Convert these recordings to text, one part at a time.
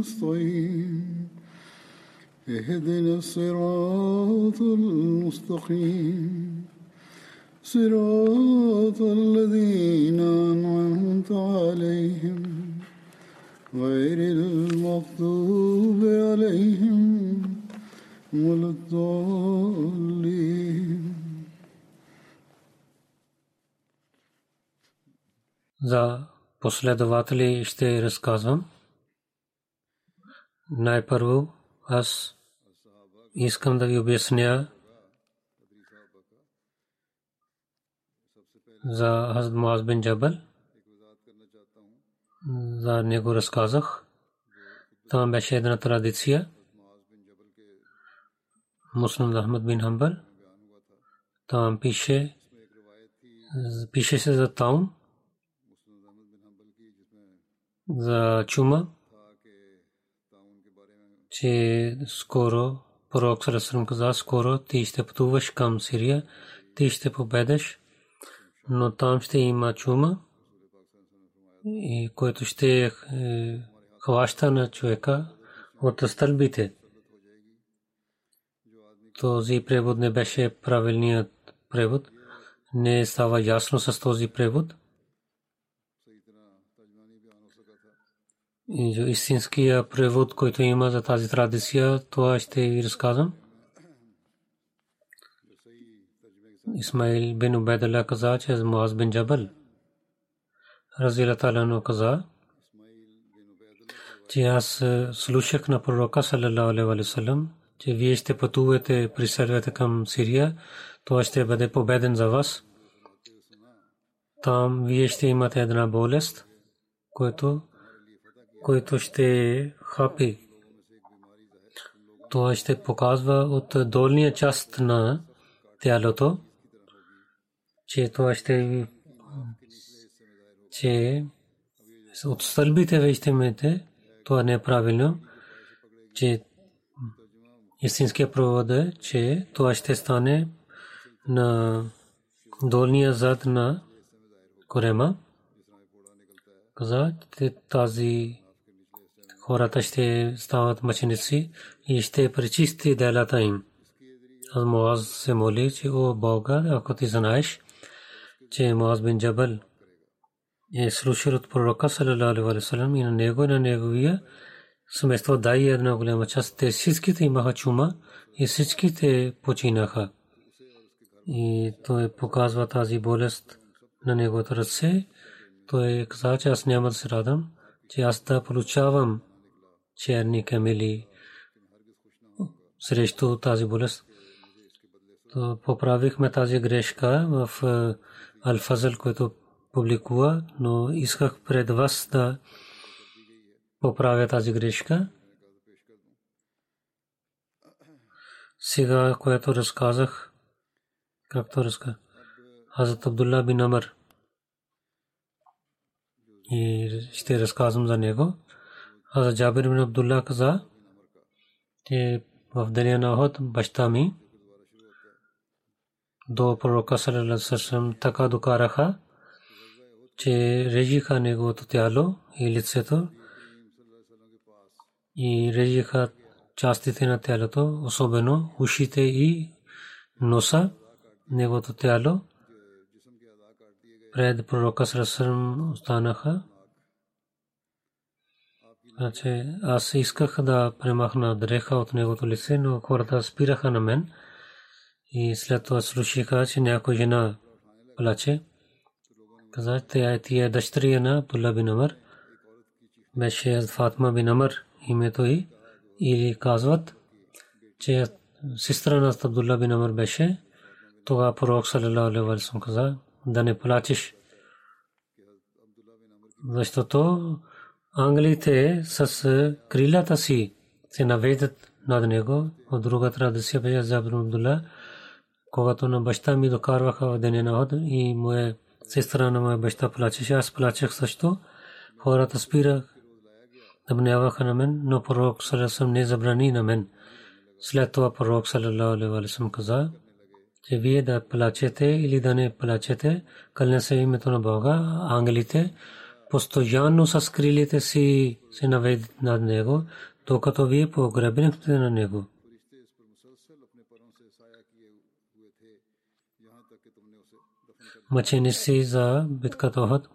نستعين اهدنا الصراط المستقيم صراط الذين أنعمت عليهم غير المغضوب عليهم ولا الضالين За последователи ще разказвам. Най-първо аз искам да ви обясня за Хазд Муаз бин Джабал. За него разказах. Там беше една традиция. Муслим Ахмад бин Хамбал. Там пише, пише се за таун, за чума, че скоро пророк Сарасрам каза, скоро ти ще пътуваш към Сирия, ти ще победеш, но там ще има чума, и който ще е, хваща на човека от стълбите. Този превод не беше правилният превод. Не става ясно с този превод. И истинския превод, който има за тази традиция, това ще ви разказвам. Исмаил бин Убайдалlah каза, че е Муаз бин Джабал. Разила Талано каза, че аз слушах на пророка саллалаху алейхи васалам, че вие ще пътувате, присъедвате към Сирия, това ще бъде победен за вас. Там вие ще имате една болест, който който ще хапи. Това ще показва от долния част на тялото, че това ще че от стълбите имате, това не е правилно, че истинския провод е, че това ще стане на долния зад на корема. Каза, тази хората ще стават мъченици и ще пречисти делата им. Аз Муаз се моли, че о Бога, ако ти знаеш, че Муаз бин Джабал е слушал от пророка салалалаху алейхи васалам и на него и на неговия семейство дай една голяма част. Те всичките имаха чума и всичките починаха. И той показва тази болест на неговото ръце. Той каза, че аз няма да се радвам, че аз да получавам черни камели срещу тази болест. То поправихме тази грешка в Алфазъл, който публикува, но исках пред вас да поправя тази грешка. Сега, което разказах, както разказах, Хазрат Абдулла бин Амр и ще разказвам за него. Хазрат Джабир бин Абдулла каза, че в деня на Охот баща ми до пророка салалалаху така докараха, че режиха неговото тяло и лицето и режиха частите на тялото, особено ушите и носа, неговото тяло. Пред пророка салалалаху останаха Значи, аз исках да премахна дреха от негото лице, но хората спираха на мен. И след това слушаха, че някой жена плаче. Каза, тя е тия дъщеря на Абдулла бин. Беше Фатма бин името й. Или казват, че сестра на Абдулла бин беше. Това пророк саллалаху алейхи каза, да не плачеш. Защото англите с крилата си се наведат над него. От друга традиция беше за Абдулла когато на баща ми докарваха в деня на Охот и моя сестра на моя баща плачеше, аз плачех също. Хората спирах да мняваха на мен, но пророк Салесъм не забрани на мен. След това пророк Салесъм каза, че вие да плачете или да не плачете, кълне се името на Бога, ангелите постоянно с крилите си се наведат над него, докато вие погребнете на него. мъченици за битката Охот,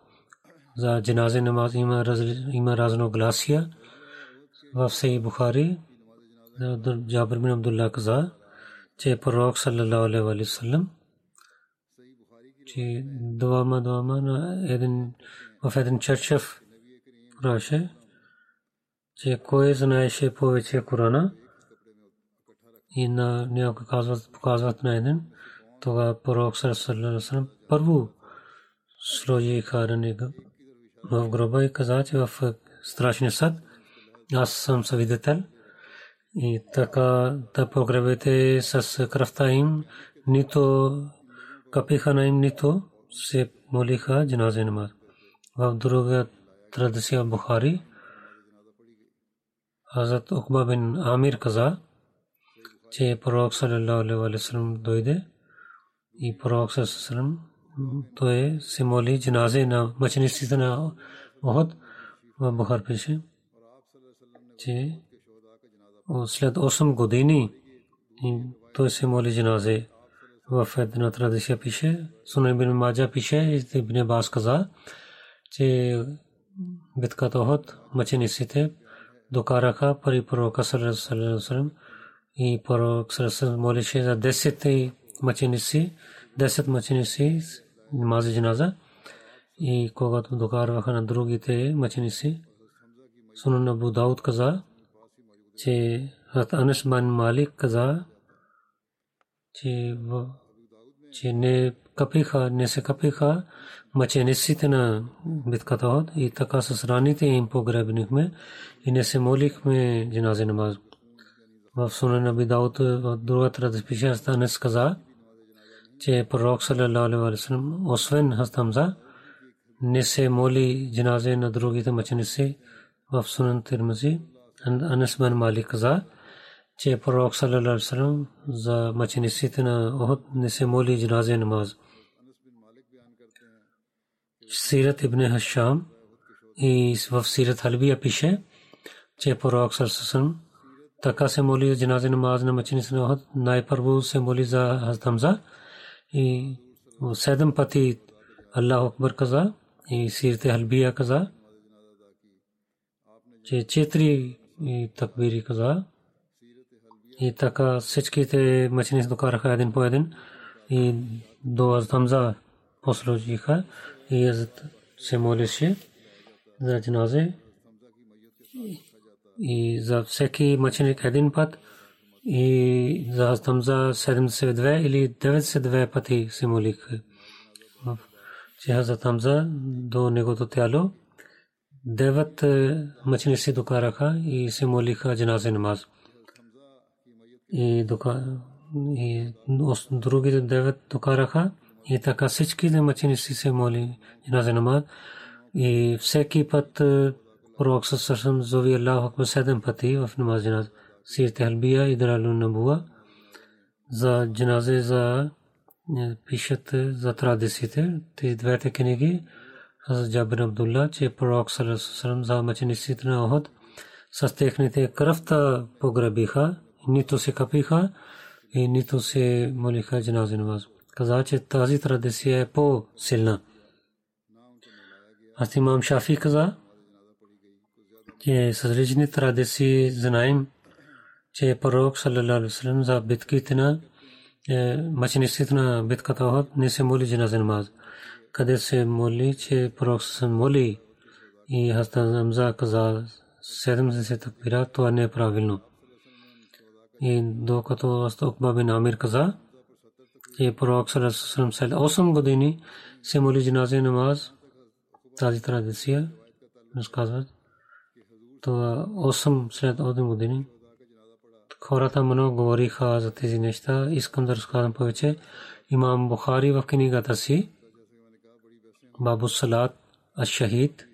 за дженазе намаз има, има разногласия в Сей Бухари. Джабир бин Абдулла каза, че пророк саллалаху алейхи ва саллям че двама двама на един в един черчев праше, че кой знаеше повече Корана. И на някой казват, показват на един, това пророк саллалаху първо сложи харанега в гроба и каза, че в страшния съд аз съм съвидетел. И така да погребете с кръвта им, нито капиха на им, нито се молиха джаназе намаз. В друга традиция в Бухари, Хазрат Окба бин Амир каза, че пророк саллалаху алейхи ва саллям дойде и пророк саллалаху той се моли джаназе на мъчениците на Охот в Бухар пише, че след 8 години той се моли джаназе в една традиция пише, Сунай бин Маджа пише, Ибн Бас каза, че битката Охот мъчениците докараха пари пророка саллалаху и пророк саллалаху молише за 10 мъченици, 10 мъченици намази джаназа и когато докарваха на другите мъченици, Сунан Абу Дауд каза, че Хат Анас бан Малик каза, че не капиха, не се капиха мъчениците на битката от и така с раните им погребнихме и не се молихме джаназе намаз. В Сунан Аби Дауд в другата разпиша Анас каза, че пророк саллалаху алейхи вассалам освен Хастамза не се моли джаназе на другите мъченици в Сунан Тирмизи. Анас бин Малик каза, че пророк саллалаху алейхи вассалам за мъчениците на Охот не се моли джаназе намаз. Сират ибн Хашам и в Сират Халбия пише, че пророк саллалаху алейхи вассалам така се моли джаназе намаз на мъчениците на Охот. Най-първо се моли за Хастамза и седем пъти Аллах Акбар каза и сирте халбия каза, че четири такбири каза и така всичките мъченици докараха един по един и до Аздамза послужиха и се молеше за джаназе и за всеки мъченик един път и за Хамза 72 или 92 пъти се молих. Хазрат Хамза до негото тяло девет мъченици докараха и се молиха джаназе намаз. И, дока, и другите девет докараха и така всичките мъченици се моли джаназа намаз и всеки път е, пророк съсъсъм зови Аллах Акбар седем пъти в намаз джаназа. Сир Техлбия и Даралу Набуа за джаназе за е, пишат е, за традициите, тези двете книги, Хазрат Джабир Абдулла, че пророк Сарасусалам за мъчениците на Охот с техните кръвта погребиха, нито се капиха и нито се молиха джанази намаз. Каза, че тази традиция е по-силна. Аз имам Шафи каза, че с различни традиции знаем, че пророк саллалаху и Хастан Хамза каза 70 такбира, това не е правилно. И докато Астокба бин Амир каза, че пророк саллалаху алейhi 8 години се моли джаназа намаз, тази традиция разказват. Това 8 след 8 години хората много говориха за тези неща. Искам да разказвам повече. Имам Бухари в книгата си Бабу Салат Аш-Шахид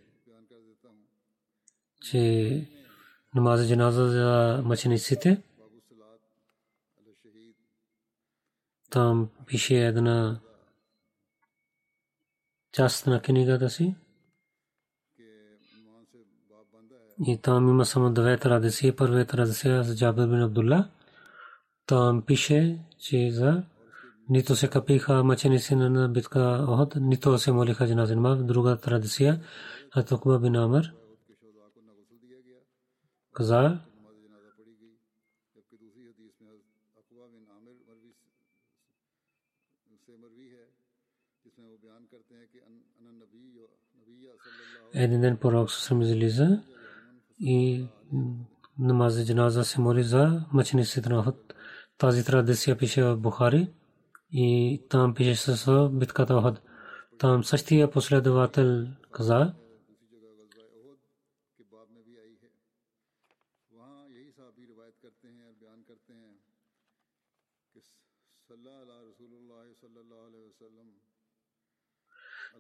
че намаз джаназа за мъчениците там пише една част на книгата си И там има само две традиции. Първата традиция за Джабир бин Абдулла. Там пише, че за нито се капиха мъченици на битка Охот, нито се молиха джаназин мав. Друга традиция, Атокба бин Амр. Каза, един ден пророк съм излиза и намаз джаназа се моли за мъчениците на Охот. Тази традиция пише в Бухари и там пише с битката Охот. Там същия последовател каза,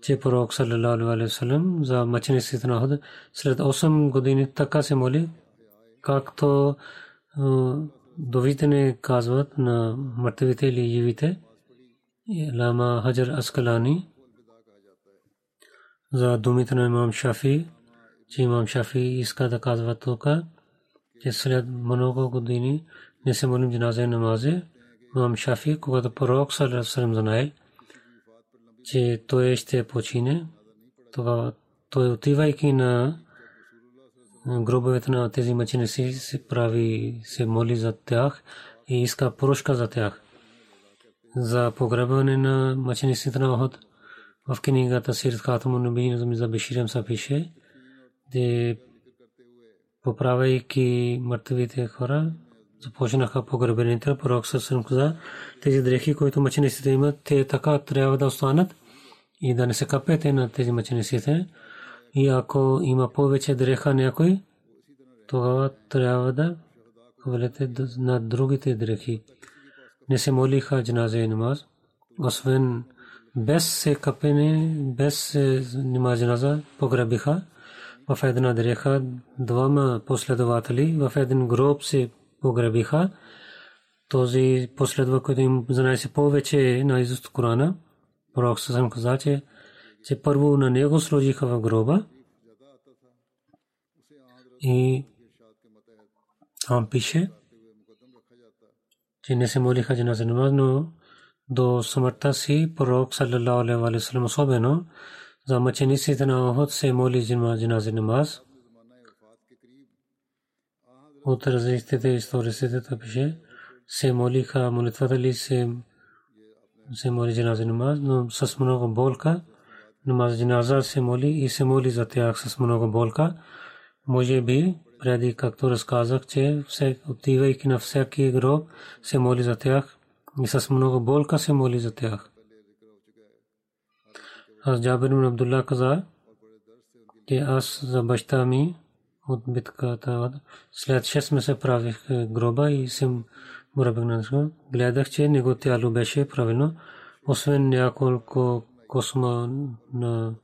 че пророк саллалаху алейхи васалам за мъчениците на Охот след 8 години така се моли, както довите казват на мъртвите или живите. Лама Хаджар Аскалани за думите на имам Шафи, че имам Шафи иска да казва тук, че след много години не се молим джаназа намази. Имам Шафи, когато пророк саллалаху алейхи васалам знае, че той ще почине, тогава той отивайки на гробовете на тези мъченици се прави, се моли за тях и иска прошка за тях. За погребване на мъчениците на Охот в книгата Сирт Хатаму Набин за Беширем са пише, де поправяйки мъртвите хора, започнаха погребените. Пророк Сасрам каза, тези дрехи, които мъчениците имат, те така трябва да останат и да не се капете на тези мъчениците. И ако има повече дреха някой, тогава трябва да хвалите на другите дрехи. Не се молиха джаназе и намаз, освен без се капене, без намаз джаназа погребиха в една дреха двама последователи в един гроб се погребиха. Този последва, който им знае се повече на изуст Корана, пророк Сасам каза, че, че първо на него сложиха в гроба и там пише, че не се молиха джаназа намаз, но до смъртта си пророк саллалаху алейхи ва саллям особено за мъчениците на Охот се моли джаназа намаз. От различните историците пише, се молиха молитвата ли се се моли джаназа намаз, но с много болка. Намаз джаназа се моли и се моли за тях с много болка. Може би, преди както разказах, че отивайки на всеки гроб, се моли за тях и с много болка се моли за тях. Аз Джабир Абдулла каза, че аз за баща ми от битката след 6 месеца правих гроба и съм Мурабагнанско. Гледах, че него тяло беше правилно, освен няколко косма на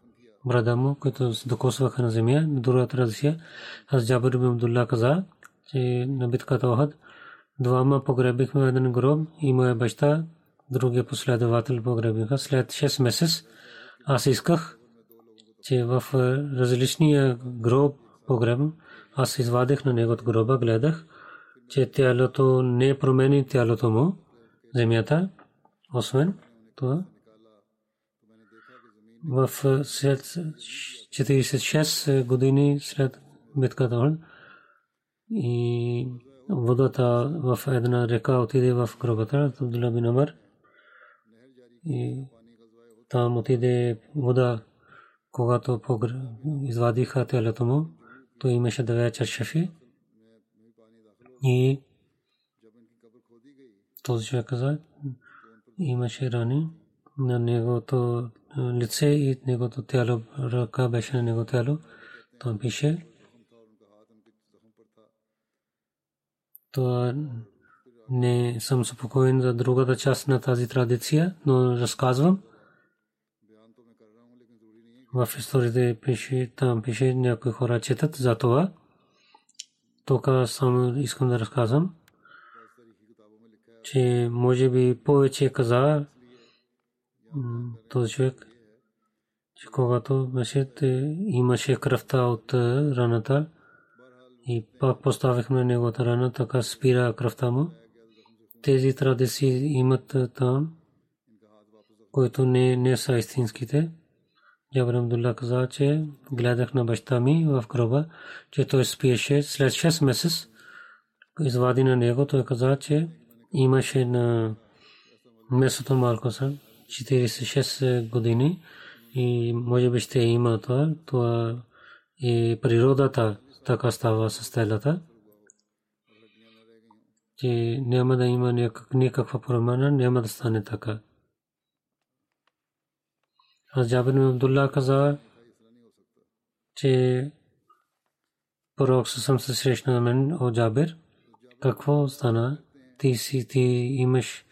брада му, които се докосваха на земя. Друга традиция, аз Джабир бин Абдулла каза, че на битката Охад двама погребихме един гроб и моя баща, другия последовател погребиха. След 6 месец аз исках, че в различния гроб погреб, аз извадих на него от гроба, гледах, че тялото не промени тялото му, земята, освен това. В 46 години след битката и водата в една река отиде в гробата Абдулла бин Амар и там отиде вода когато извадиха телето му той имаше две чаши и този човек каза имаше рани на негото лице и негото тяло ръка беше на него тяло. Там пише. Това не съм спокоен за другата част на тази традиция, но разказвам. В историите пише, там пише, някои хора четат за това. Тук само искам да разказвам, че може би повече каза този човек, че когато беше, имаше кръвта от раната, и пак поставихме неговата рана, така спира кръвта му. Тези традиции имат там, които не, не са истинските. Джабр Абдулла каза, че гледах на баща ми в гроба, че той спиеше след 6 месец. Извади на него, той каза, че имаше на месото малко са 46 години и може би ще има това. Това е природата така става с телата, че няма да има никаква промяна, няма да стане така. Аз Джабир Абдулла каза, че пророк съм се срещна на мен, о Джабир, какво стана? Ти си, ти имаш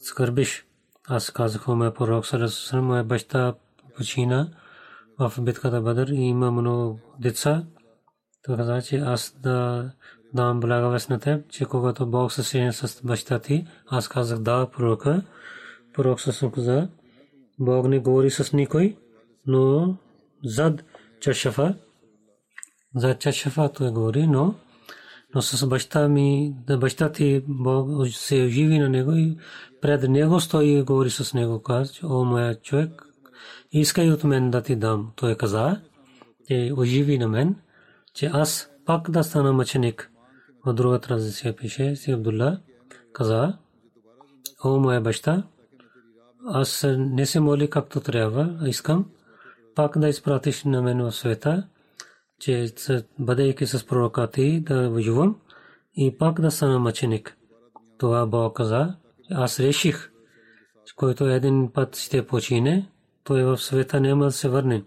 скърбиш. Аз казах, о ме пророк съм, моя баща почина в битката Бадър и има много деца. Той каза, че аз да дам благовест на теб, че когато Бог се срещне с баща ти, аз казах да, пророка. Пророк се каза, Бог не говори с никой, но зад чашафа, за чашафа той говори, но но с баща ми, да баща ти Бог се оживи на него и пред него стои и говори с него, каза, о моя човек, искай от мен да ти дам. Той каза, че оживи на мен че аз пак да стана мъченик. В друга традиция пише си Абдулла каза, о моя баща, аз не се моли както трябва, а искам пак да изпратиш на мен в света, че бъдейки с пророка ти да воювам и пак да стана мъченик. Това Бог каза, аз реших, който един път ще почине, той в света няма да се върне.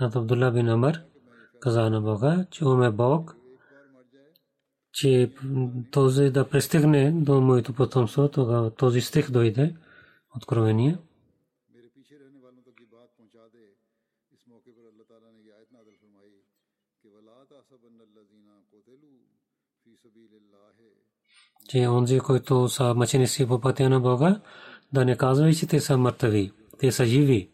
Над Абдулла бин Амар каза на Бога, че уме Бог, че този да пристигне до моето потомство, тогава този стих дойде, откровение. че онзи, който са мъченици по пътя на Бога, да не казва, че те са мъртви, те са живи.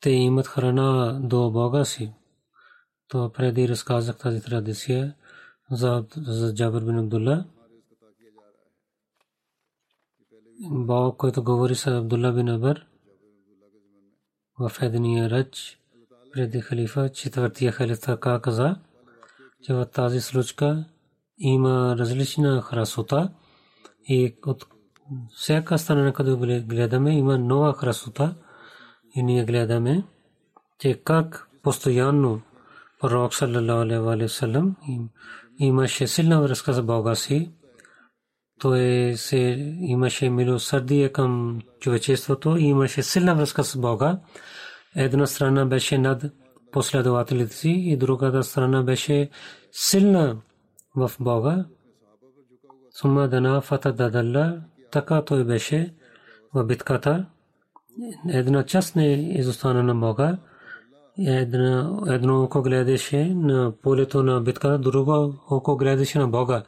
Те имат храна до Бога си. То преди разказах тази традиция за, за Джабър бин Абдулла. Бог, който говори с Абдулла бин Абър в единия реч преди халифа, четвъртия халиф така каза, че в тази случка има различна красота и от всяка страна, където гледаме, има нова красота – и ние гледаме, че как постоянно пророк саллалаху алейхи ва саллям имаше силна връзка с Бога си. Той се имаше милосърдие към човечеството и имаше силна връзка с Бога. Една страна беше над последователите си и другата страна беше силна в Бога. Сума дана фата дадалла, така той беше в битката една част не изостана на Бога. Едно, едно око гледаше на полето на битката, друго око гледаше на Бога.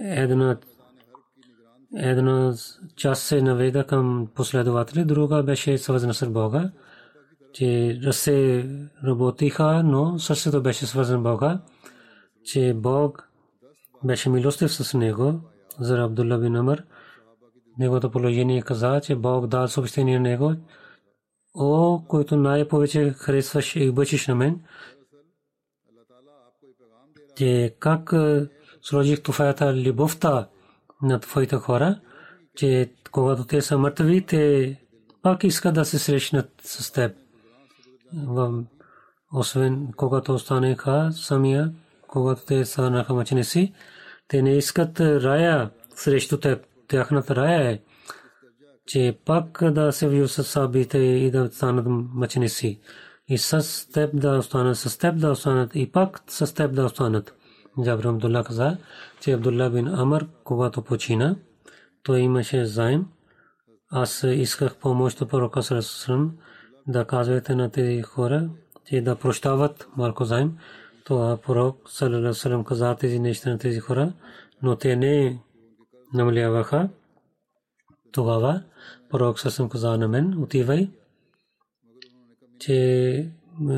Една, една част се наведа към последователи, друга беше свързана с Бога. Че ръце работиха, но сърцето беше свързано Бога. Че Бог беше милостив с него за Абдулла бин Амр. Неговото положение каза, че Бог дал съобщение на него, о, който най-повече харесваш и обичаш на мен, че как сложих туфаята любовта на твоите хора, че когато те са мъртви, те пак искат да се срещнат с теб. Освен когато останеха самия, когато те станаха мъченици, те не искат рая срещу теб. Тяхната рая е, че пак да се вият с сабите и да станат мъченици. И с теб да останат, с теб да останат и пак с теб да останат. Джабр Абдулла каза, че Абдулла бин Амр, когато почина, той имаше заем. Аз исках помощ от пророка Сарасусрам да казвате на тези хора, че да прощават малко заем. Това пророк Салаласалам каза тези неща на тези хора, но те не намаляваха. Тогава пророк Сасам каза на мен, отивай, че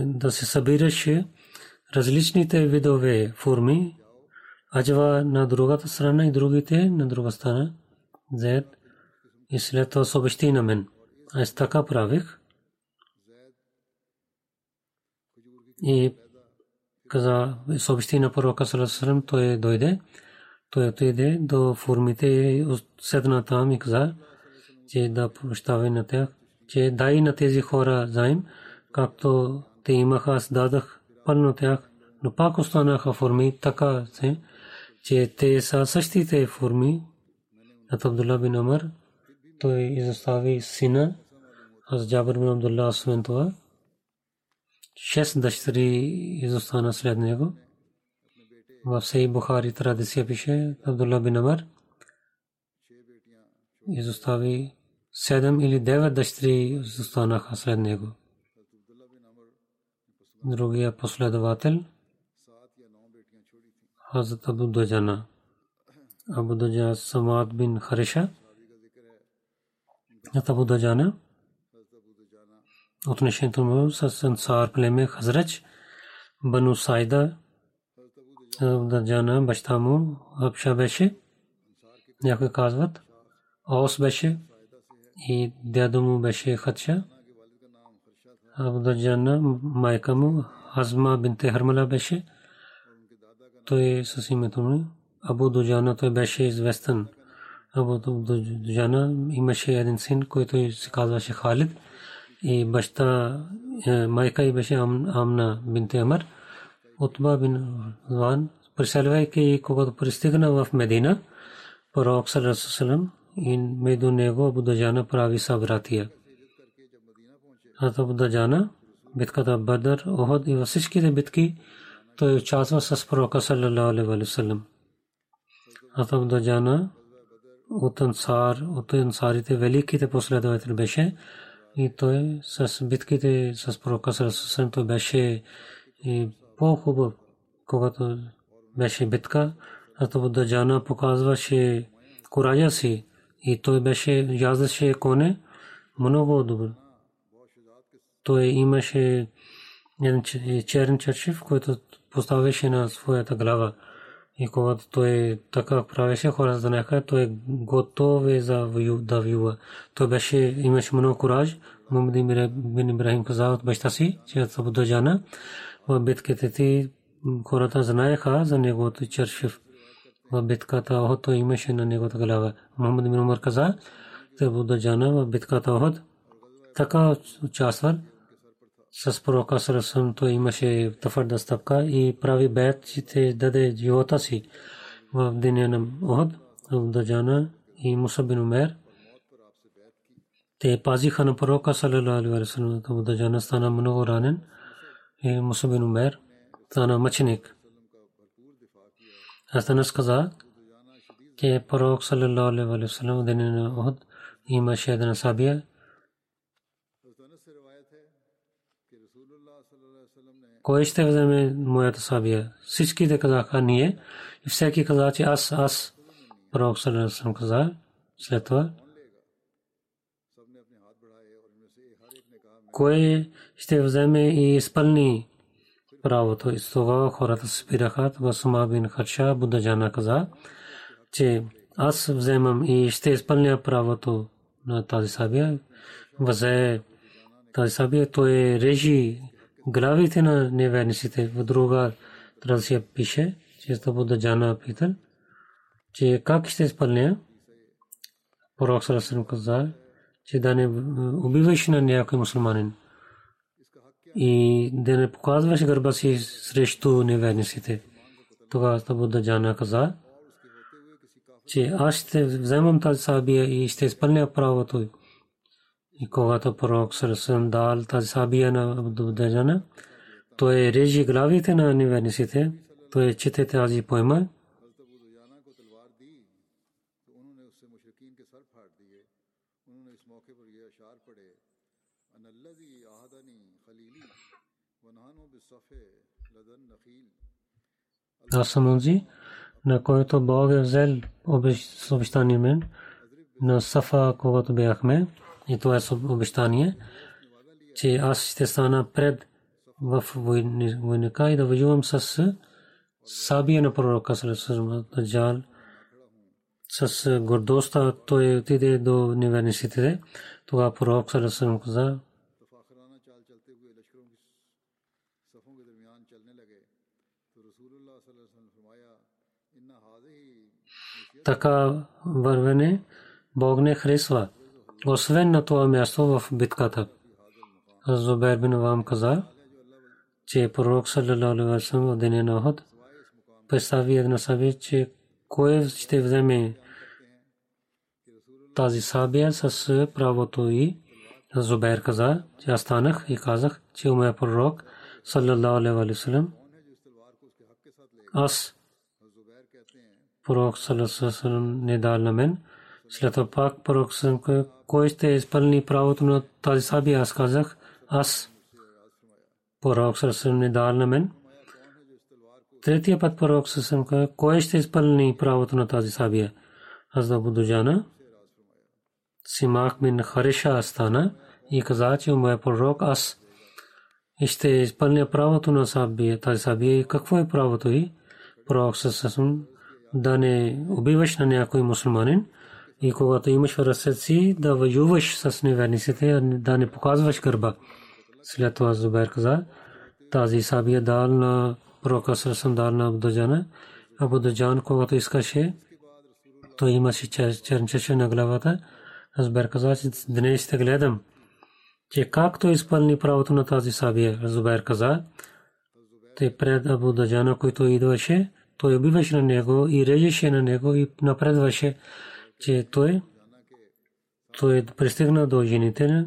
да се събираш различните видове форми, аджва на другата страна и другите на друга страна, зед и след това съобщи на мен. Аз така правих. И каза, съобщи на пророка Саласалам, той дойде. Той отиде до формите и седна там и каза, че да прощава на тях, че дай на тези хора заем, както те имаха, аз дадах пълно тях, но пак останаха форми, така че те са същите форми. От Абдулла бин Амар, той изостави сина, аз Джабър бин Абдулла, освен това, шест дъщери изостана след него. В Сей Бухари традиция пише Абдулла бин Амар изостави седем или девет дъщери изостанаха след него. Другия последовател Хазрат Абу Даджана Абу Даджа Самад бин Хариша Абу Даджана отношението му с Ансар племе Хазрач Бану Сайда Даджана баща му Абша беше някои казват Ос беше и дядо му беше Хатша Абдаджана майка му Азма бинте Хармала беше той с името му Абу Дуджана той беше известен Абу Дуджана имаше един син, който се казваше Халид и баща майка и беше Амна бинте Амар Утба бин Ван преселвайки когато пристигна в Медина пророк саллаллаху и между него Абу Даджана прави събратия. Абу Даджана, битката Бадър, Оход и във всичките битки той участва с пророка саллалаху алейхи ва саллям. Абу Даджана от Ансар, от Ансарите великите последователи беше и той с битките с пророка саллалаху той беше по-хубав, когато беше битка. Абу Даджана показваше куража си и той беше яздеше коне много добър. Той имаше един черен чершив, който поставяше на своята глава. И когато той така правеше, хората знаеха, той е готов е за да вюва. Той беше, имаше много кураж. Мухаммад бин Ибрахим каза от баща си, че е Абу Даджана в битките ти хората знаеха за неговото чершив. В битката Охот той имаше на неговата глава. Мухаммад бин Умар каза, те Буда Джана в битката Охот. Така участвал с пророка Сарасам той имаше твърда стъпка и прави бед, че даде живота си в деня на Охот, Буда Джана и Муса бин Умер. Те пазиха на пророка салалаху и Муса бин Умер стана мъченик. Аз каза, че пророк саллалаху алейхи ва саллям деня на Охот имаше една сабия. Кой ще вземе моята сабия? Всички да казаха ние и всеки каза, че аз, аз. Пророк саллалаху алейхи ва саллям каза след това. Кой ще вземе и изпълни правото. И това хората спираха. Това Сума бин Харша Буда Джана каза, че аз вземам и ще изпълня правото на тази сабия. Възе тази сабия, той режи главите на неверниците. В друга традиция пише, че Абу Джана питал, че как ще изпълня. Пророк Сарасен каза, че да не убиваш на някой мусулманин и да не показваш гърба си срещу неверниците. Тогава Абу Джана каза, че аз ще вземам тази сабия и ще изпълня правото. И когато пророк Сарасен дал тази сабия на Абу Джана, той режи главите на неверниците, той чете тази поема Аз съм онзи, на който Бог е взел обещание мен на Сафа, когато бяхме. И това е обещание, че аз ще стана пред в войника и да воювам с сабия на пророка Салесалам с гордостта той отиде до неверниците. Това пророк Салесалам каза, така вървене Бог не харесва. Освен на това място в битката. Зубер бин Вам каза, че пророк саллалаху пророк саллаллаху не дал на мен. След това пак пророк кой ще изпълни правото на тази сабия, аз казах, аз пророк саллаллаху не дал на мен. Третия път пророк саллаллаху кой ще изпълни правото на тази сабия, аз да буду жана. Симах мин Хариша стана и каза, че моя пророк аз ще изпълня правото на сабия, тази сабия какво е правото и пророк саллаллаху да не убиваш на някой мусулманин и когато имаш в ръцете си да воюваш с неверниците, да не показваш гърба. След това Зубер каза, тази сабия дал на пророка Сърсъм дал на Абудаджана. Абудаджан, когато искаше, той имаше чернчеше на главата. Зубер каза, днес ще гледам, че както изпълни правото на тази сабия, Зубер каза, те пред Абудаджана, който идваше, той убиваше на него и режеше на него и напредваше, че той той пристигна до жените,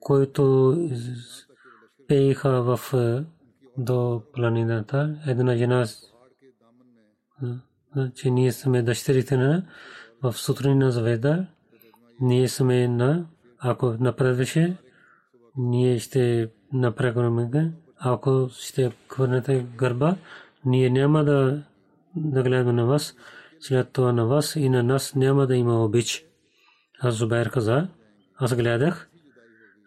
които пееха в до планината. Една жена, че ние сме дъщерите на в сутрина заведа, ние сме на, ако напредваше, ние ще напрегваме, ако ще хвърнете гърба, ние няма да, да гледаме на вас, след това на вас и на нас няма да има обич. Аз Зубайр каза, аз гледах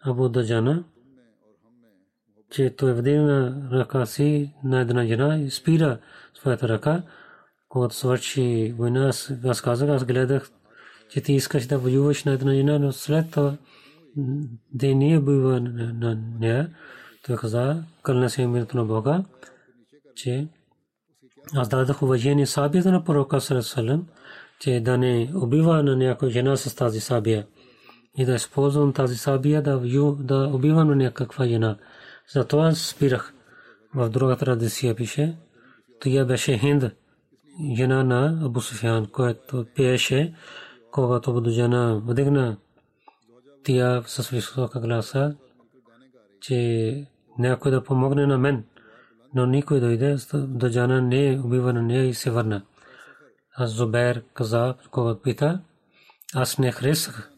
Абу Даджана, че той вдигна ръка си на една жена и спира своята ръка. Когато свърши война, аз казах, аз гледах, че ти искаш да воюваш на една жена, но след това да не е бива на нея. Той каза, кълна се името на Бога, че аз дадах уважение сабията на пророка Салесалем, че да не убива на някоя жена с тази сабия и да използвам тази сабия да, да убивам на някаква жена. Затова спирах. В друга традиция пише, тя беше Хинд, жена на Абу Суфян, която пиеше, когато Абу жена вдигна тя с висока гласа, че някой да помогне на мен но никой дойде да жана не убива на нея и се върна. Аз Зубер каза, когато пита, аз не харесах,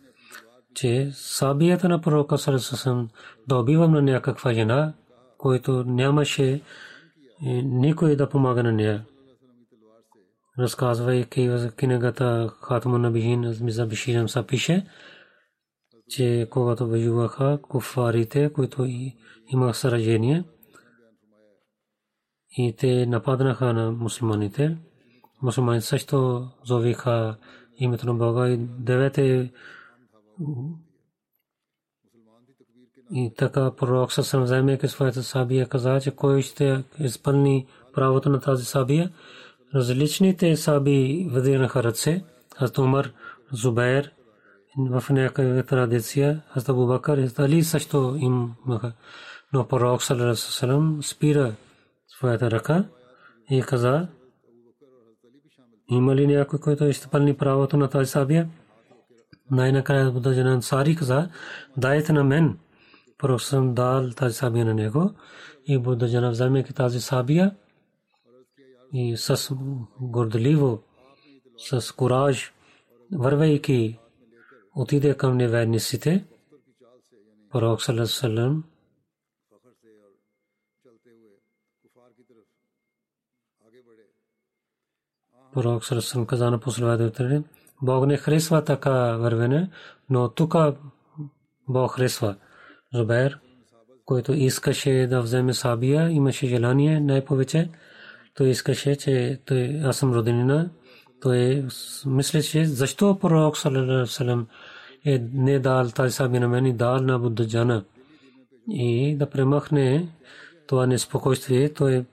че сабията на пророка Сарасасам да убивам на някаква жена, който нямаше никой да помага на нея. Разказвайки в книгата Хатма на Бихин, Миза Биширам са пише, че когато воюваха куфарите, които имах сражение, и те нападнаха на мусулманите. мусулмани също зовиха името на Бога и девете и така пророк със вземайки своята сабия каза, че кой ще изпълни правото на тази сабия. Различните саби вдигнаха ръце. Аз Умар, Зубайр, в някаква традиция, аз Абу Али също имаха. Но пророк саллалаху спира своята ръка и каза, има ли някой, който ще изпълни правото на тази сабия? Най-накрая Будажан Ансари каза, дайте на мен. Пророк съм дал тази сабия на него и Будажан вземе тази сабия и с горделиво, с кураж, вървейки, отиде към неверниците. Пророк саллалаху пророк Сарасам каза на последователите, Бог не харесва така вървене, но тук Бог харесва. Зубер, който искаше да вземе сабия, имаше желание най-повече. Той искаше, че той, аз съм роденина. Той мислеше, защо пророк Салам е не дал тази сабия на мен и дал на Будда Джана. И да премахне това неспокойствие, той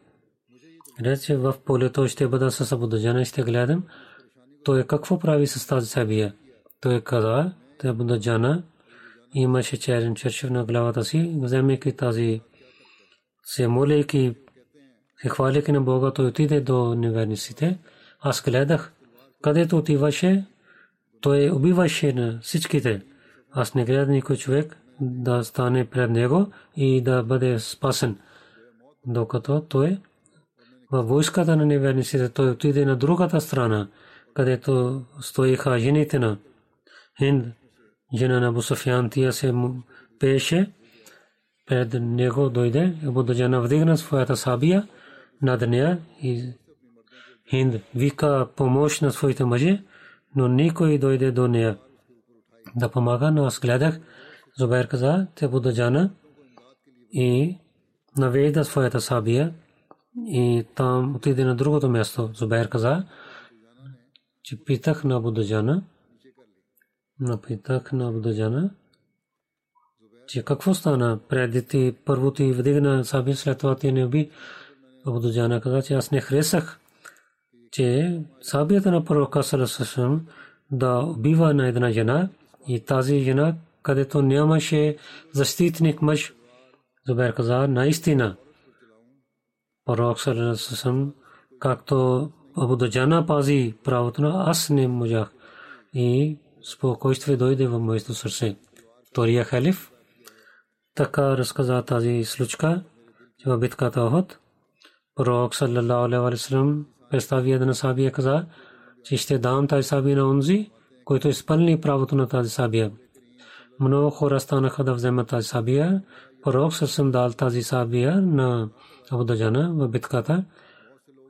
Рече в полето ще бъда с Абудаджана, ще гледам. Той какво прави с тази сабия? Той каза, те Абудаджана имаше черен чершев на главата си, вземайки тази се молейки, се хваляйки на Бога, той отиде до неверниците. Аз гледах, където отиваше, той убиваше на всичките. Аз не гледах никой човек да стане пред него и да бъде спасен. Докато той във войската на неверниците той отиде на другата страна, където стоиха жените на Хинд, жена на Бусафян, тия се пеше, пред него дойде, Абу Даджана вдигна своята сабия над нея и Хинд вика помощ на своите мъже, но никой дойде до нея. Да помага, но аз гледах, Зубайр каза, те Абу Даджана и наведа своята сабия, и там отиде на другото място. Зубайр каза, че питах на Будаджана, на питах на Будаджана, че какво стана преди ти първо ти вдигна саби, след това ти не уби. Будаджана каза, че аз не харесах, че сабията на пророка Сарасашам да убива на една жена и тази жена, където нямаше защитник мъж. Зубайр каза, наистина, пророк Салесъм, както Абу Даджана пази правото на аз не можах. И спокойствие дойде в моето сърце. Втория халиф така разказа тази случка, че в битката Охот, пророк саллалаху алейхи ва саллям представи една сабия каза, че ще дам тази сабия на онзи, който изпълни правото на тази сабия. Много хора станаха да вземат тази сабия. Пророк съм дал тази сабия на Абудаджана в битката.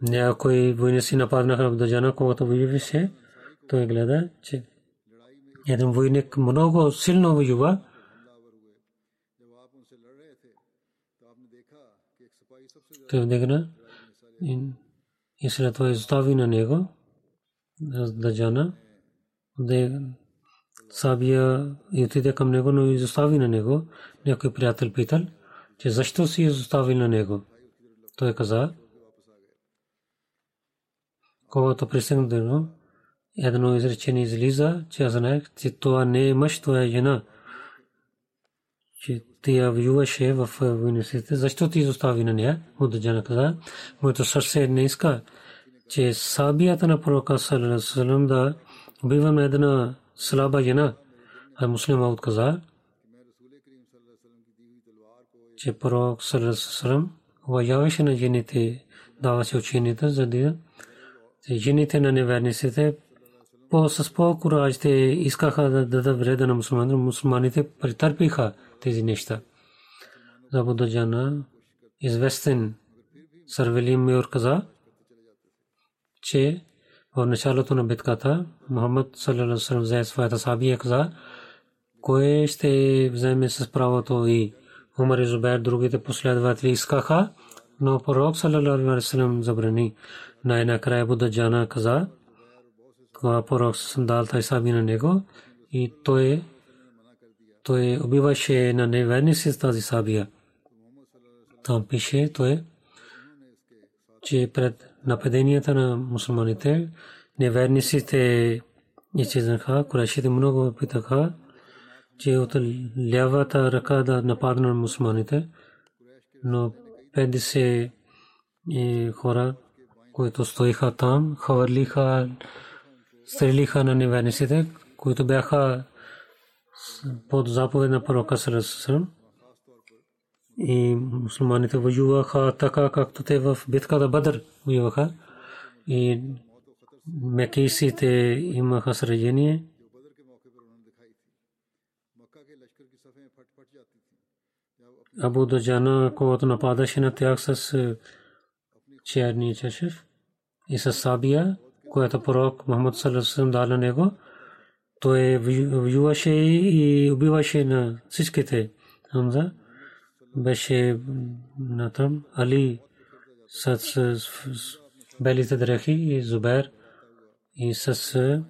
Някои войници нападнаха Абудаджана, когато воюваше. Той гледа, че един войник много силно воюва. Той вдигна и след това изостави на него Абудаджана. Сабия и отиде към него, но изостави на него. Някой приятел питал, че защо си изостави на него. Той каза, когато пристигна едно изречение излиза, че аз знаех, че това не е мъж, това е жена. Че тя воюваше в войниците. Защо ти изостави на нея? Удаджана каза, моето сърце не иска, че сабията на пророка Салалалалалалалам да убиваме една слаба жена. А муслима отказа, че пророк Салалалалалалам уважаваше на жените, даваше ученията, за да жените на неверниците по с по-кураж те искаха да дадат вреда на мусулманите, мусулманите претърпиха тези неща. За Будаджана известен Сарвелим Мюр каза, че в началото на битката Мухаммад взе своята сабия каза, кое ще вземе с правото и Умар и Зубайр, другите последователи искаха но пророк саллалаху алейхи вассалам забрани най-накрая Буда Джана каза това пророк сандал тай саби на него и той той убиваше на неверници с тази сабия. Там пише той, че пред нападенията на мусулманите неверниците изчезнаха, курашите много питаха, че от лявата ръка да нападна на мусулманите, но 50 хора, които стоиха там, хвърлиха, стрелиха на неверниците, които бяха под заповед на пророка Сарасърм. И мусулманите воюваха така, както те в битката Бадър воюваха. И мекисите имаха сражение. Абу Даджана, когато нападаше на тях с черния чешев и с сабия, която пророк Мухаммад Салесалам дал на него, той воюваше и убиваше на всичките. Хамза беше на там Али с белите дрехи и Зубер и с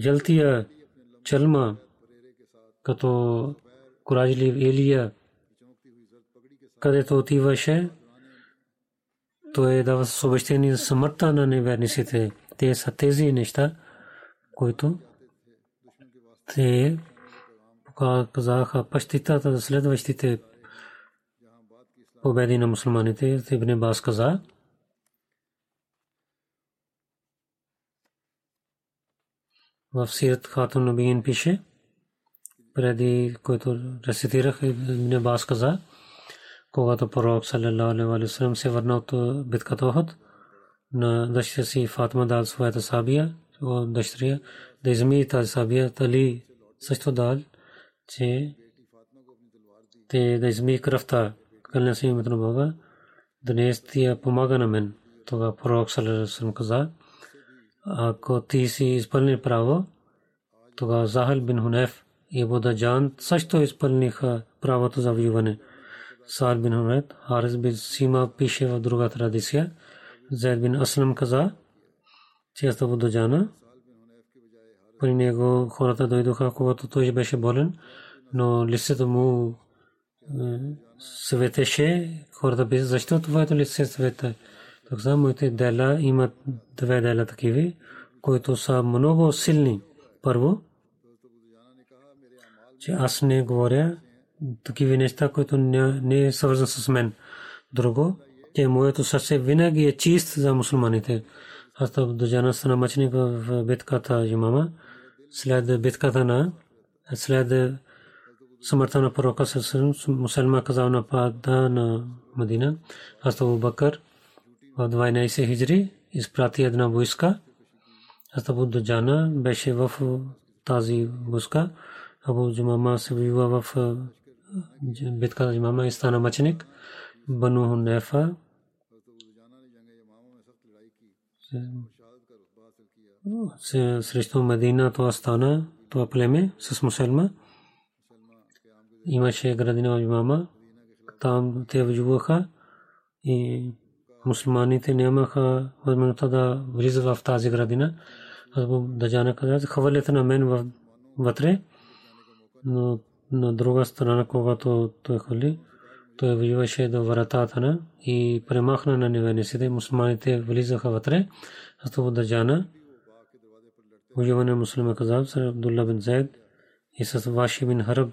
жълтия чалма като куражлив Елия където отиваше той дава съобщение смъртта на неверниците. Те са тези неща, които те показаха пащитата за следващите победи на мусулманите. Ибн Бас каза, в Сират Хатун Набиин пише, преди който рецитирах, Ибн Бас каза, когато пророк саллалаху алейхи ва саллям се върна от битката Охот на дъщеря си Фатма дал своята сабия, дъщеря да измие тази сабия, Тали също дал, че те да измие кръвта, кълня си името на Бога, днес тия помага на мен. Тога пророк саллалаху алейхи каза, ако ти си изпълни право, тога Захал бин Хунеф и Бодаджан също изпълниха правото за воюване. Сар бин Хамед, Харис бин Сима пише в друга традиция. Зайд бин Аслам каза, че аз Абу Даджана. При него хората дойдоха, когато той беше болен, но лицето му светеше. Хората бе, защо твоето лице света? Така моите дела имат две дела такива, които са много силни. Първо, че аз не говоря такива неща, които не е свързан с мен. Друго, че моето сърце винаги е чист за мусулманите. Аз до жена стана мъченик в битката Имама. След битката на след смъртта на пророка с мусулма казал напада на Мадина. Аз Абу Бакър в 12 хиджри изпрати една войска. Аз Абу Даджана беше в тази войска. Абу Джумама се воюва в битката на имама и стана мъченик. Бану Хунефа срещу Медина това стана, това племе с мусулма. Имаше градина в имама. Там те воюваха и мусулманите нямаха възможността да влизат в тази градина. Аз да жана каза, хвърлете на мен вътре, но на друга страна, когато той холи, той воюваше до вратата на и премахна на неверниците. Мусулманите влизаха вътре. Аз това държана. Воюване мусулма казал с Абдулла бин Зайд и с Ваши бин Хараб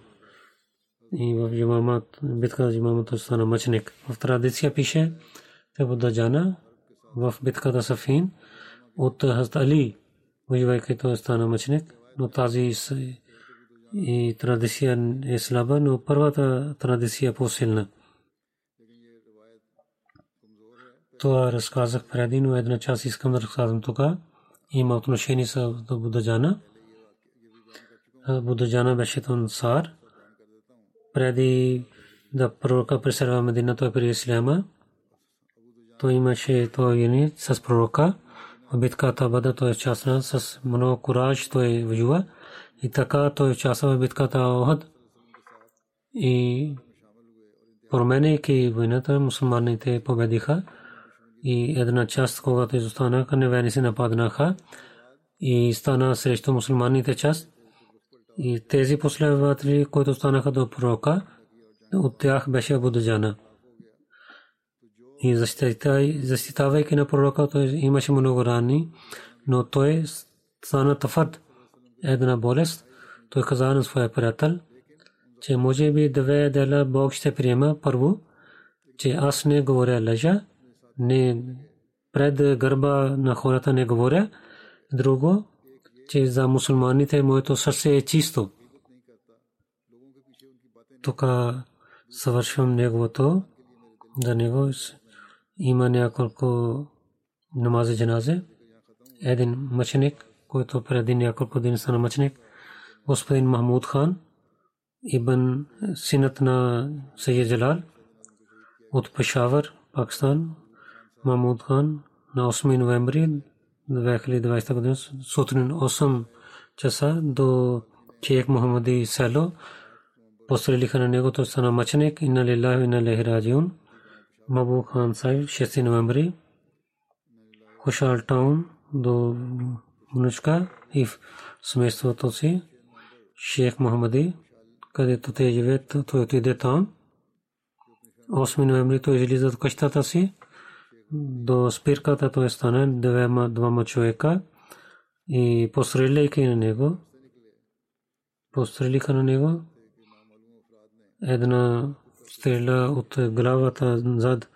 и в Юмамат, битката за Юмамат стана мъченик. В традиция пише, те Буда Джана в битката Сафин от Хазд Али, воювайки той стана мъченик, но тази и традиция е слаба, но първата традиция е по-силна. Това разказах преди, но една част искам да разказвам тук. Има отношение с Будаджана. Будаджана беше сар. Преди да пророка преселва Медина, той при Исляма. Той имаше той с пророка. Битката Бада той е частна с много кураж, той воюва. И така той участва в битката Охад. И променяйки войната, мусулманите победиха и една част, когато изостанаха, невени се нападнаха и стана срещу мусулманите част. И тези последователи, които станаха до пророка, от тях беше Абудаджана. И защитавайки на пророка, той имаше много рани, но той стана тафат една болест. Той каза на своя приятел, че може би две дела Бог ще приема първо, че аз не говоря лъжа, не пред гърба на хората не говоря. Друго, че за мусулманите моето сърце е чисто. Тук съвършвам неговото, за него има няколко намази джаназе. Един мъченик, който преди няколко дни стана мъченик, господин Махмуд хан, ибн синът на Сайед Джалал от Пешавър, Пакистан, Махмуд хан на 8 ноември 2020 година сутрин 8 часа до Чех Мухаммади село пострелиха на него, той стана мъченик. Инна лилахи инна лехи раджиун. Мабу хан Сайф 6 ноември Хушал таун до Мунучка и семейството си Шейх Мухаммади, където те живеят, той отиде там. 8 ноември той излиза от къщата си до спирката той стане двама, двама човека и постреляйки на него, пострелиха на него, една стреля от главата зад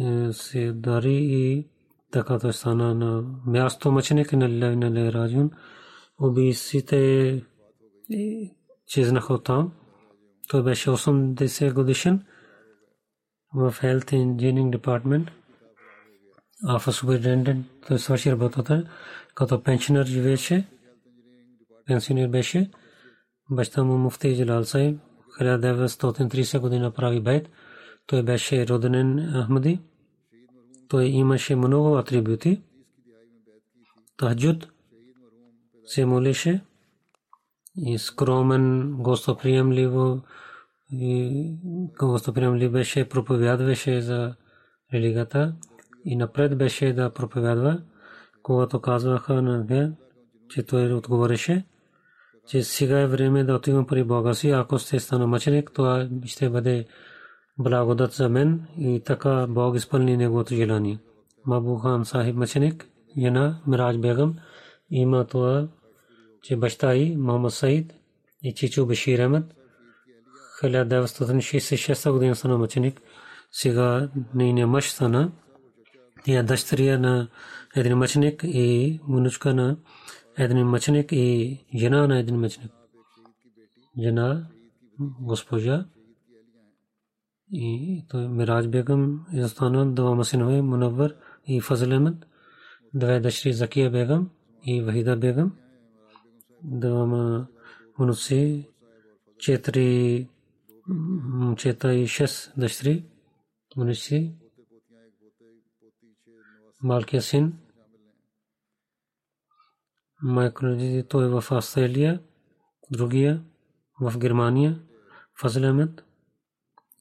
е, се дари и така той стана на място мъченик на Лилай на Лераджун. Убийците чезнаха там. Той беше 80 годишен в Health Engineering Department – а суперинтендент той свърши работата, като пенсионер живееше, пенсионер беше. Баща му муфти Джалал Сайб 1930 година прави байт. Той беше роденен Ахмади. Той имаше много атрибути. Тахджуд се молеше и скромен, гостоприемливо и гостоприемливо беше, проповядваше за религията и напред беше да проповядва, когато казваха на него, че той отговореше, че сега е време да отивам при Бога си, ако сте стана мъченик, това ще бъде благодат за мен и така Бог изпълни неговото желание. Мабу хан сахиб мъченик, Яна Мираж Бегам, има това, че баща и Мохаммад Саид и чичо Башир Ахмед 1966 година стана мъченик. Сега нейният мъж стана тя дъщеря на един мъченик и внучка на един мъченик и жена на един мъченик. Жена, госпожа и той Мираж Бегам е останал двама синове Мунаввар и Фазл Ахмед, две дъщери Закия Бегам и Вахида Бегам, двама внуци, четири момчета и шест дъщери, внуци малкия син. Майкроди той е в Австралия, другия в Германия, Фазл Ахмед.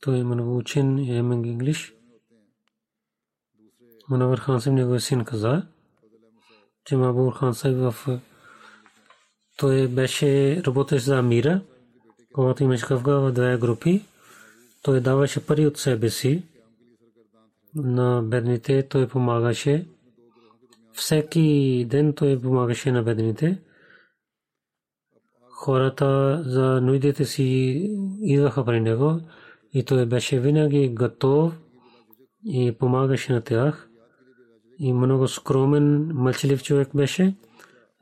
Той е много учен и е инглиш. Манавър хан съм неговия син каза, че Мабур хан Сайб в той беше работещ за мира, когато имаше къвга в две групи. Той даваше пари от себе си на бедните, той помагаше. Всеки ден той помагаше на бедните. Хората за нуждите си идваха при него и той беше винаги готов и помагаше на тях. И много скромен, мълчалив човек беше,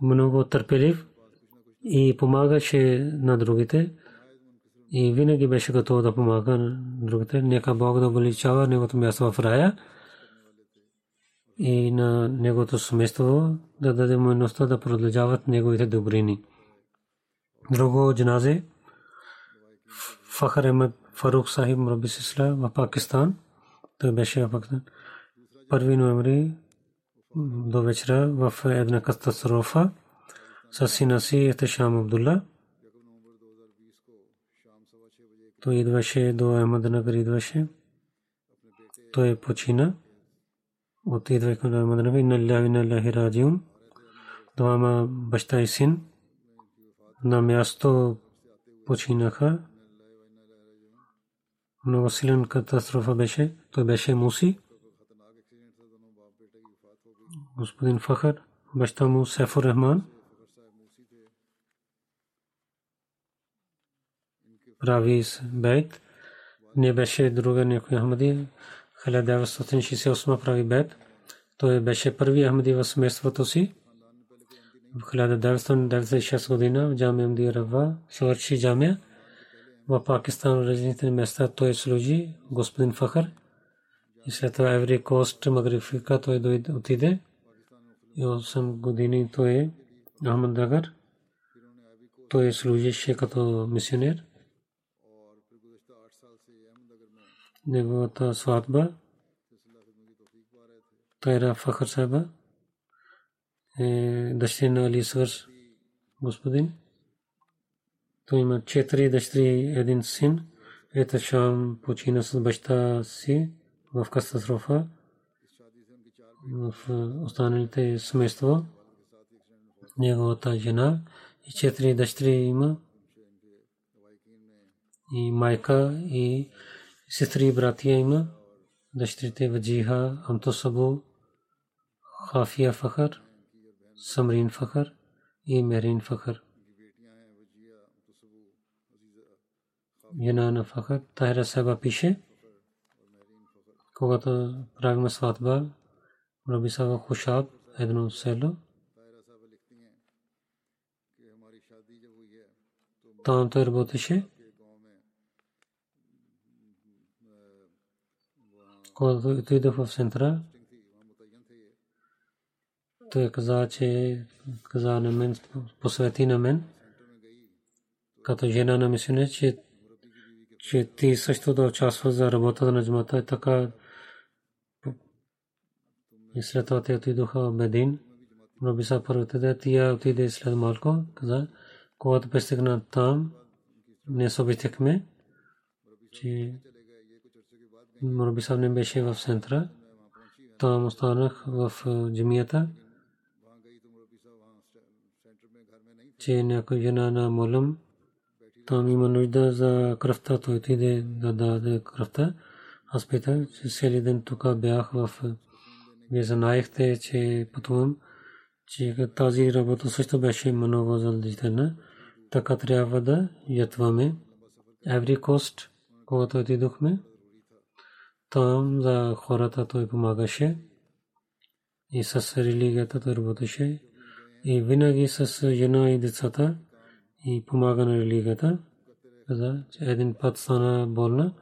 много търпелив и помагаше на другите и винаги беше готов да помага на другите. Нека Бог да увеличава неговото място в рая и на неговото семейство да даде мъжността да продължават неговите добрини. Друго джаназе Фахр Ахмед Фарук Сахиб Мраби Сисла в Пакистан. Той беше в Пакистан. 1 ноември до вечера в една катастрофа с сина си Ехтешам Абдулла. той идваше до Ахмаднагар идваше. Той почина. От идвайки до Ахмаднагар, инна лилляхи инна илайхи раджиун. Двама баща и син на място починаха. Много силен катастрофа беше. Той беше муси. Господин Фахар, баща му Сефур Рахман. прави бейт. Не беше друга някой Ахмади. 1968 прави бейт. Той беше първи Ахмади в семейството си. В 1996 година в Джамия Мди Рава свърши джамия. В Пакистан в различните места той служи господин Фахар. И след това Еври Кост, Магрифика, той отиде. И 8 години той е Ахмад Дагар. Той служише като мисионер. неговата сватба. Тайра Фахар Саба е дъщеря на Али Свърш, господин. Той има четири дъщери, един син. Ета Шам почина с баща си в катастрофа в останалите семейства. Неговата жена и четири дъщери има и майка и сестри и братия има. Дъщерите Ваджиха, Амтосабу, Хафия Фахар, Самрин Фахар и Мерин Фахар. Янана Фахар, Тахира Саба пише, когато правим сватба, Раби Саба Хушаб, едно село, там той работеше, когато отидох в центъра, той каза, че каза на мен, посвети на мен, като жена на мисионер, че, че ти също да участваш за работата на джамата. Така и след това те отидоха в Медин. Раби са първо отиде, тия отиде след малко, каза, когато пристигна там, не се обичахме, че Мораби саб не беше в центъра. Там останах в джамията. че някой жена на молъм, там има нужда за кръвта, той отиде да даде кръвта. Аз питах, че цели ден тук бях в... Вие знаехте, че пътувам, че тази работа също беше много задължителна. Така трябва да ятваме. Every cost, когато отидохме, там за хората той помагаше и с религията той работеше и винаги с жена и децата и помага на религията. Каза, че един път стана болна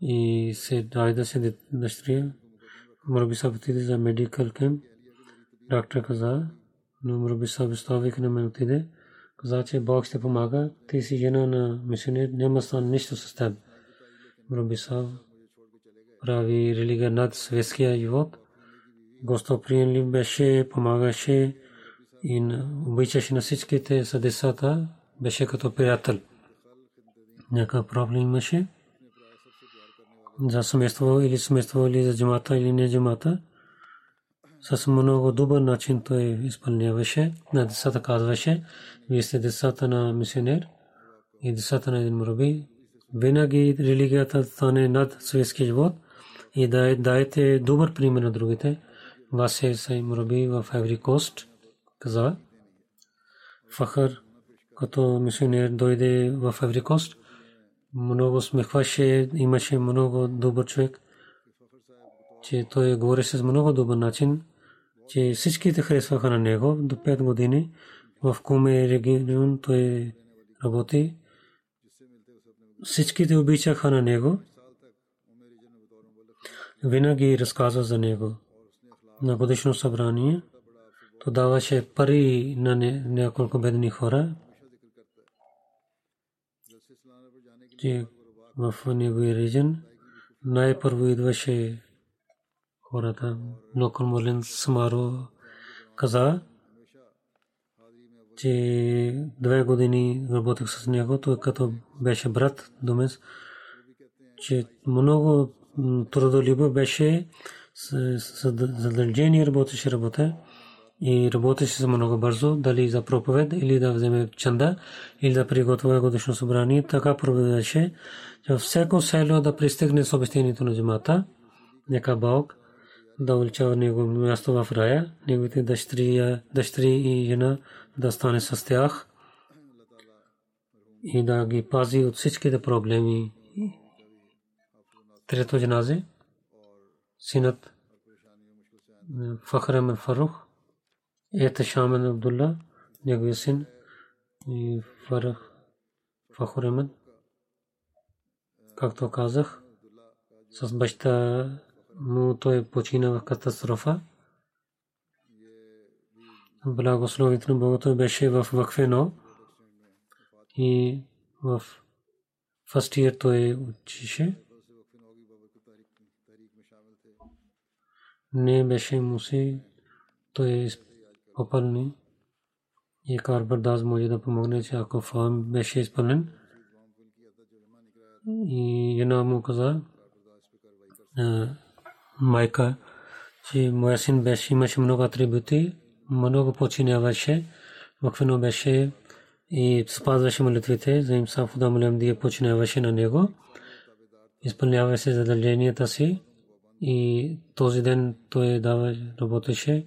и се дайда се дъщеря. Мърби са отиде за медикал кемп. Доктор каза, но Мърби са оставих на мен отиде. Каза, че Бог ще помага. Ти си жена на мисионер, няма стане нищо с теб. Мърби са прави религия над светския живот. Гостоприемлив беше, помагаше и обичаше на всичките са децата, беше като приятел. Някакъв проблем имаше за семейство или семейство или за джамата или не джамата. С много добър начин той изпълняваше. На децата казваше, вие сте децата на мисионер и децата на един мураби. Винаги религията стане над светския живот и да дайте добър пример на другите. Васе Сай Мураби в Еври Кост каза, Фахър като мисионер дойде в Еври Кост, много смехваше, имаше много добър човек, че той говореше с много добър начин, че всичките харесваха на него до 5 години. В Куме регион той работи. Всичките обичаха на него винаги разказва за него. На годишно събрание то даваше пари на няколко бедни хора, че в регион най-първо идваше хората. Нокъл Молен Самаро каза, че две години работех с него, той като беше брат до мен, че много трудолюбо беше задължение работеше работа и работеше много бързо, дали за проповед или да вземе чанда или да приготвя годишно събрание. Така проведеше, че всяко село да пристигне с обещението на джамата. Нека Бог да увеличава него място в рая, неговите дъщери, дъщери и жена да стане с тях и да ги пази от всичките проблеми. Трето джаназе, синът Фахрем Фарух, Ета Шамен Абдулла, неговия син и Фарах Фахуремед, както казах, с баща му той почина в катастрофа. Благословите на Бога той беше в Вакфено и в year той учише. Не беше муси, той попълни и кар бардаз може да помогне, че ако фам беше изпълнен. И жена му каза, майка, че моя син беше, имаше много атрибути, много починяваше, ваквено беше и спазваше молитвите, за им сафу да молям да починяваше на него, изпълняваше задълженията си и този ден той дава, работеше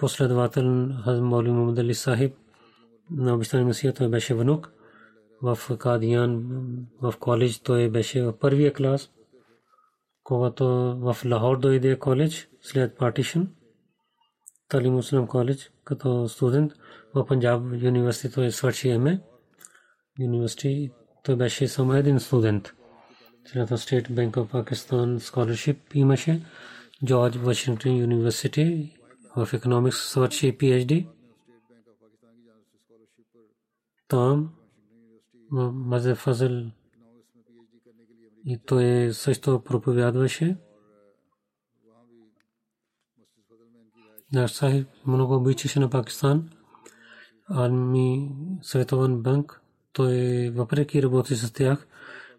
последовател Хазм Маули Мухаммад Али Сахиб на обичайна мисия той беше внук в Кадиян в коледж той беше в първия клас когато в Лахор дойде коледж след партишн Тали Муслим коледж като студент в Панджаб университет той свърши МЕ университет той беше само един студент след Стейт Банк of Pakistan scholarship имаше Джордж Вашингтон университет в економикс свърши PhD. Там Мазе Фазел и той също проповядваше. Наш Сахиб много обичаше на Пакистан. Арми Световен банк. Той въпреки работи с тях,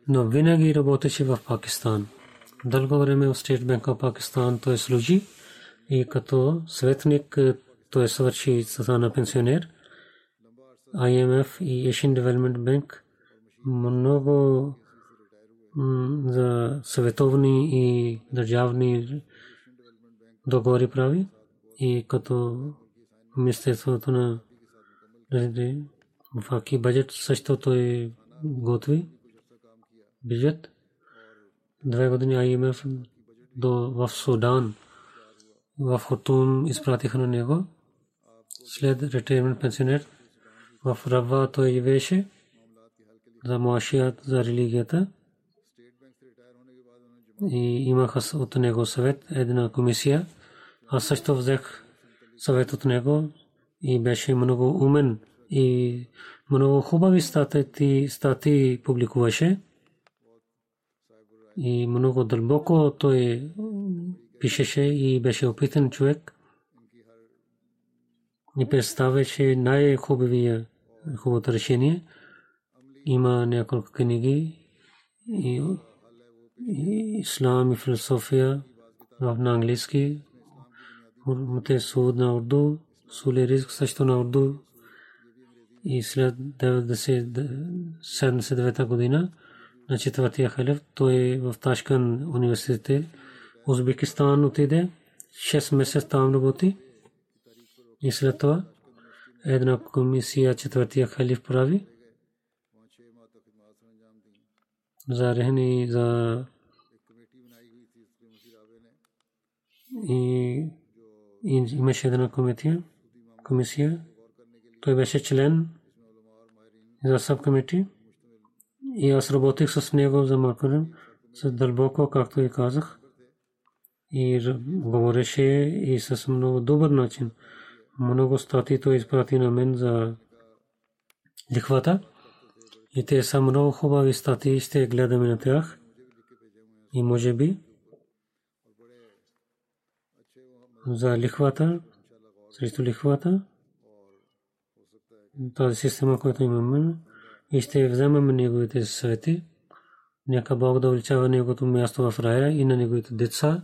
но винаги работеше в Пакистан. Дълго време в Стейт Банк в Пакистан той служи и като светник той свърши стана пенсионер. IMF и Asian Development Bank много за световни и държавни договори прави и като Министерството на Факи бюджет също той готви бюджет. Две години IMF до в Судан в Хотун изпратиха на него. След ретеймент пенсионер в Рава той живееше за муашият за религията и имаха от него съвет една комисия. Аз също взех съвет от него и беше много умен и много хубави статии, статии публикуваше и много дълбоко той пишеше и беше опитен човек. И представяше най-хубавия хубавото решение. Има няколко книги и ислам и философия на английски, Мате Суд на урду, Суле Ризк също на урду и след 1979 година на четвъртия халиф той в Ташкан университет Узбекистан отиде, 6 месеца там работи и след това една комисия четвъртия халиф прави за рехни за и имаше една комисия комисия той беше член за сабкомити. И аз работих с него за Макарен, с дълбоко, както и казах. И говореше и с много добър начин. Много статии той изпрати на мен за лихвата. И те са много хубави статии, ще гледаме на тях. И може би за лихвата, срещу лихвата, тази система, която имаме, и ще вземем неговите съвети. Нека Бог да увеличава неговото място в рая и на неговите деца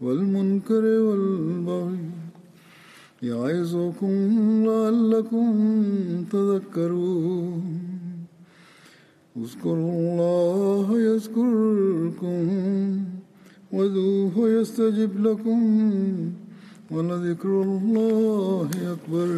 والمنكر والبغي يعظكم لعلكم تذكرون. اذكروا الله يذكركم وذوه يستجب لكم ولذكر الله أكبر.